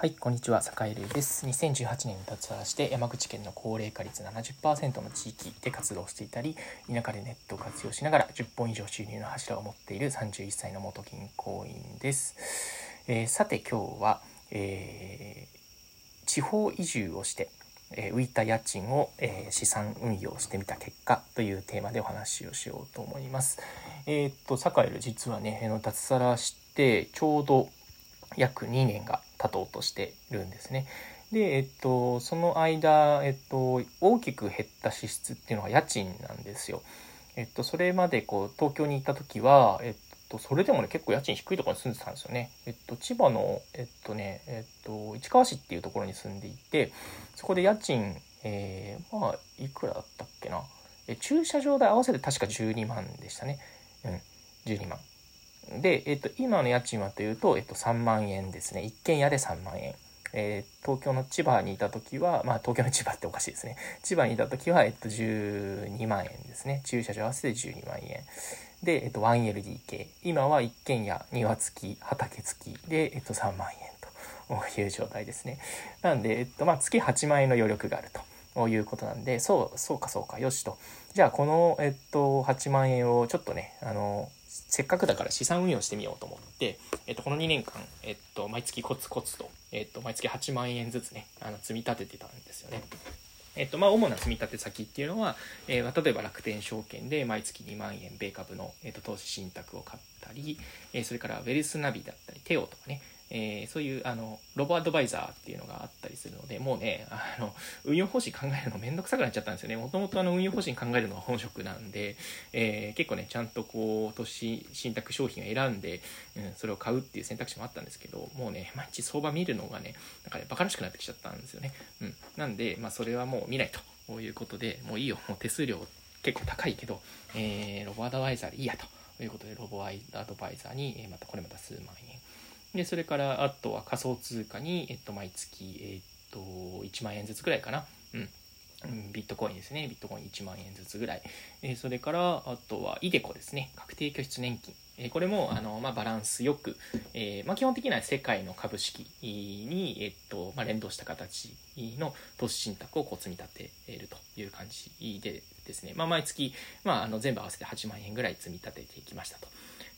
はい、こんにちは、坂井瑠です。2018年に脱サラして山口県の高齢化率70%の地域で活動していたり、田舎でネットを活用しながら10本以上収入の柱を持っている31歳の元銀行員です。えー、さて今日は、えー、地方移住をして、え、浮いた家賃を、え、資産運用してみた結果というテーマでお話をしようと思います。えー、っと、坂井実はね、脱サラしてちょうど約2年が経とうとしてるんですね。で、えっと、その間、えっと、大きく減った支出っていうのが家賃なんですよ。えっと、それまでこう東京に行った時は、えっと、それでもね、結構家賃低いところに住んでたんですよね。えっと、千葉の、えっとね、えっと、市川市っていうところに住んでいて、そこで家賃、えー、まあ、いくらだったっけな。え駐車場代合わせて確か12万でしたね。うん、12万。で、えっと、今の家賃はというと、えっと、3万円ですね。一軒家で3万円。えー、東京の千葉にいた時は、まあ東京の千葉っておかしいですね。千葉にいた時は、えっと、12万円ですね。駐車場合わせて12万円。で、えっと、1LDK。今は一軒家、庭付き、畑付きで、えっと、3万円という状態ですね。なんで、えっと、まあ月8万円の余力があるということなんで、そう、そうかそうか、よしと。じゃあ、この、えっと、8万円をちょっとね、あの、せっかくだから資産運用してみようと思って、えっと、この2年間、えっと、毎月コツコツと、えっと、毎月8万円ずつね、あの、積み立ててたんですよね。えっと、まあ、主な積み立て先っていうのは、えー、例えば楽天証券で毎月2万円米株の、えっと、投資信託を買ったり、えー、それからウェルスナビだったり、テオとかね、えー、そういうあのロボアドバイザーっていうのがあったりするのでもうねあの運用方針考えるのめんどくさくなっちゃったんですよね。もともと運用方針考えるのが本職なんで、えー、結構ねちゃんとこう投資信託商品を選んで、うん、それを買うっていう選択肢もあったんですけどもうね毎日相場見るのがねなんかねバカらしくなってきちゃったんですよね、うん、なんで、まあ、それはもう見ないということでもういいよ。もう手数料結構高いけど、えー、ロボアドバイザーでいいやということでロボアドバイザーにまたこれまた数万円。で、それからあとは仮想通貨に、えっと、毎月、えっと、1万円ずつぐらいかな。うん。ビットコインですね。ビットコイン1万円ずつぐらい。えそれから、あとは、イデコですね。確定拠出年金。えこれも、あの、まあ、バランスよく、えー、まあ、基本的には世界の株式に、えっと、まあ、連動した形の投資信託をこう積み立てるという感じでですね。まあ、毎月、まあ、あの、全部合わせて8万円ぐらい積み立てていきましたと。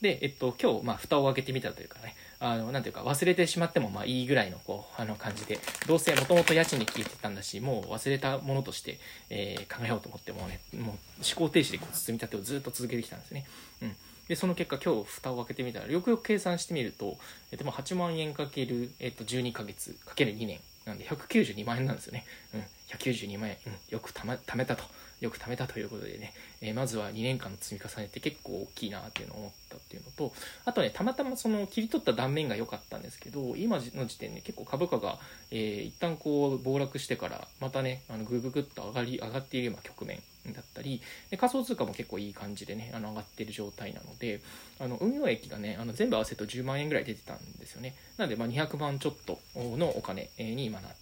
で、えっと、今日、まあ、蓋を開けてみたというかね、あの、なんていうか、忘れてしまっても、まあ、いいぐらいの、こう、あの、感じで、どうせもともと家賃に聞いてたんだし、もう忘れたものとして、えー、考えようと思ってもね、もう、思考停止でこう、積み立てをずっと続けてきたんですね。うん。で、その結果、今日、蓋を開けてみたら、よくよく計算してみると、えっと、8万円かける、えっと、12ヶ月かける2年。なんで、192万円なんですよね。うん。192万円。うん。よくたま、貯めたと。よく貯めたということでね、えー、まずは2年間の積み重ねって結構大きいなっていうのを思ったっていうのと、あとね、たまたまその切り取った断面が良かったんですけど、今の時点で結構株価が、えー、一旦こう暴落してから、またね、あのグググッと上がり、上がっている今局面だったり、で仮想通貨も結構いい感じでね、あの上がってる状態なので、あの運用益がね、あの全部合わせると10万円ぐらい出てたんですよね。なので、ま、200万ちょっとのお金に今なって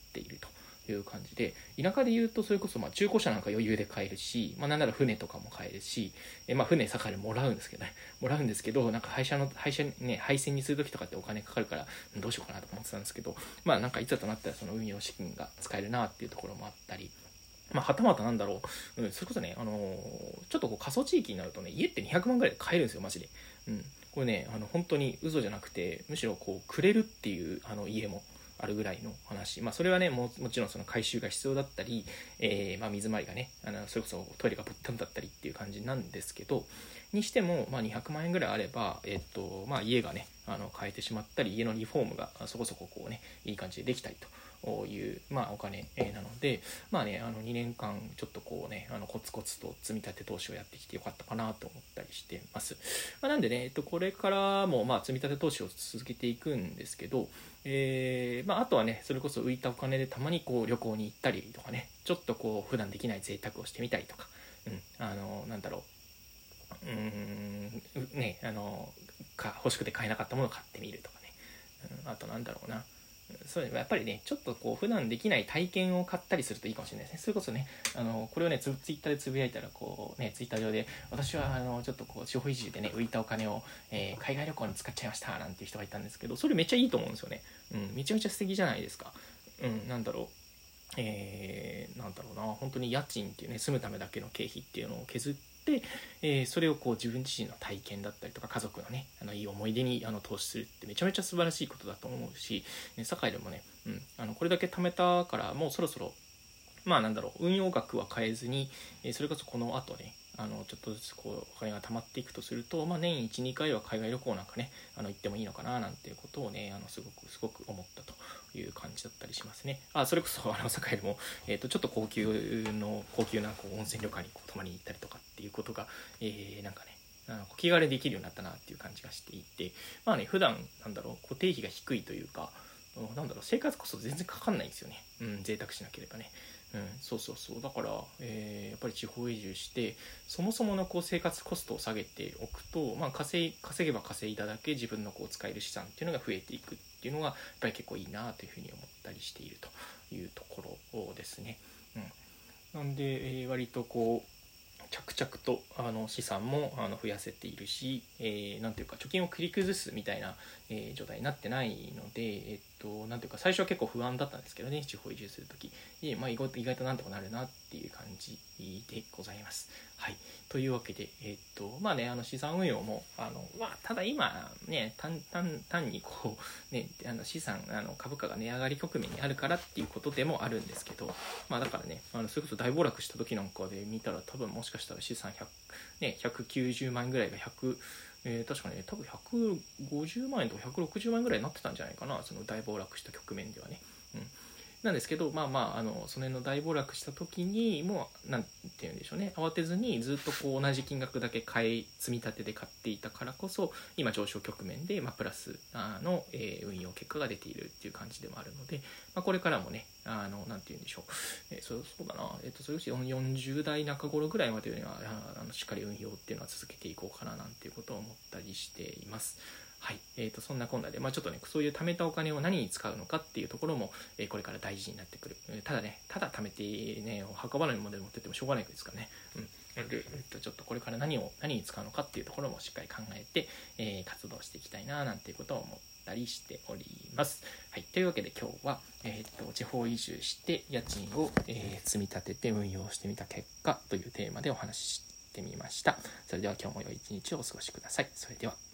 いると。いう感じで、田舎で言うとそれこそま中古車なんか余裕で買えるし、まあなんなら船とかも買えるし、えまあ船盛りもらうんですけどね、もらうんですけど、なんか廃車の、廃車ね、配線にする時とかってお金かかるから、どうしようかなと思ってたんですけど、まあなんかいざとなったらその運用資金が使えるなっていうところもあったり、まあ、はたまたなんだろう、うん、それこそね、あのー、ちょっとこう過疎地域になるとね、家って200万ぐらいで買えるんですよ、マジで。うん。これね、あの、本当に嘘じゃなくて、むしろこう、くれるっていう、あの、家もあるぐらいの話。まあ、それはね、ももちろんその回収が必要だったり、えー、まあ、水回りがね、あの、それこそトイレがぶっ飛んだったりっていう感じなんですけど、にしても、まあ、200万円ぐらいあれば、えっと、まあ、家がね、あの、変えてしまったり、家のリフォームがそこそここうね、いい感じでできたりと。いう、まあ、お金、なので、まあね、あの2年間ちょっとこうね、あのコツコツと積み立て投資をやってきてよかったかなと思ったりしてます。まあ、なんでね、えっと、これからもまあ積み立て投資を続けていくんですけど、えー、まあ、あとはね、それこそ浮いたお金でたまにこう旅行に行ったりとかね、ちょっとこう普段できない贅沢をしてみたりとか、うん、あの、なんだろう、うん、ね、あの、か欲しくて買えなかったものを買ってみるとかね、うん、あとなんだろうな、そうやっぱりね、ちょっとこう、普段できない体験を買ったりするといいかもしれないですね。それこそね、あの、これをね、ツイッターでつぶやいたら、こう、ね、ツイッター上で、私は、あの、ちょっとこう、地方移住でね、浮いたお金を、えー、海外旅行に使っちゃいました、なんていう人がいたんですけど、それめっちゃいいと思うんですよね。うん、めちゃめちゃ素敵じゃないですか。うん、なんだろう。えー、なんだろうな本当に家賃っていうね住むためだけの経費っていうのを削って、えー、それをこう自分自身の体験だったりとか家族のねあのいい思い出にあの投資するってめちゃめちゃ素晴らしいことだと思うし、ね、堺でもね、うん、あのこれだけ貯めたからもうそろそろまあなんだろう運用額は変えずに、えー、それこそこの後ねあのちょっとずつこうお金が貯まっていくとすると、まあ、年12回は海外旅行なんかねあの行ってもいいのかななんていうことをねあのすごくすごく思ったという感じだったりしますね。あそれこそあの堺でも、えーと、ちょっと高級の高級なこう温泉旅館にこう泊まりに行ったりとかっていうことが、えー、なんかねあの気軽にできるようになったなっていう感じがしていてまあね普段なんだろう固定費が低いというかなんだろう生活コスト全然かかんないんですよね。うん贅沢しなければね。うん、そうそうそう。だから、えー、やっぱり地方移住してそもそものこう生活コストを下げておくと、まあ、稼げば稼いだだけ自分のこう使える資産っていうのが増えていくっていうのがやっぱり結構いいなというふうに思ったりしているというところですね。うん、なんで、えー、割とこう着々とあの資産もあの増やせているし、えー、ていうか貯金を繰り崩すみたいな、えー、状態になってないので、えっと、なんていうか最初は結構不安だったんですけどね地方移住する時、えまあ、意外となんとかなるなっていう感じでございます。はい、というわけで、えっとまあね、あの資産運用もあの、まあ、ただ今ね単単単にこう、ね、あの資産あの株価が値上がり局面にあるからっていうことでもあるんですけど、まあ、だからねあのそれこそ大暴落した時なんかで見たら多分もしかしたら資産100、ね、190万ぐらいが100えー、確かね、多分150万円とか160万円ぐらいになってたんじゃないかな、その大暴落した局面ではね。なんですけど、まあまあ、あの、その辺の大暴落した時に、もう、なんて言うんでしょうね、慌てずにずっとこう同じ金額だけ買い、積み立てで買っていたからこそ、今上昇局面で、まあ、プラスの、運用結果が出ているっていう感じでもあるので、まあ、これからもね、あの、なんて言うんでしょう、えー、そうそうだな、えっ、ー、と、それこそ40代中頃ぐらいまでには、あのしっかり運用っていうのは続けていこうかななんていうことを思ったりしています。はい。えー、と、そんなこんなで、まあちょっとね、そういう貯めたお金を何に使うのかっていうところも、えー、これから大事になってくる。ただね、ただ貯めてね、墓場のまで持ってってもしょうがないですからね。うん。で、えっと、ちょっとこれから何を、何に使うのかっていうところもしっかり考えて、えー、活動していきたいな、なんていうことを思ったりしております。はい。というわけで今日は、えっと、地方移住して家賃を、え積み立てて運用してみた結果というテーマでお話ししてみました。それでは今日も良い一日をお過ごしください。それでは。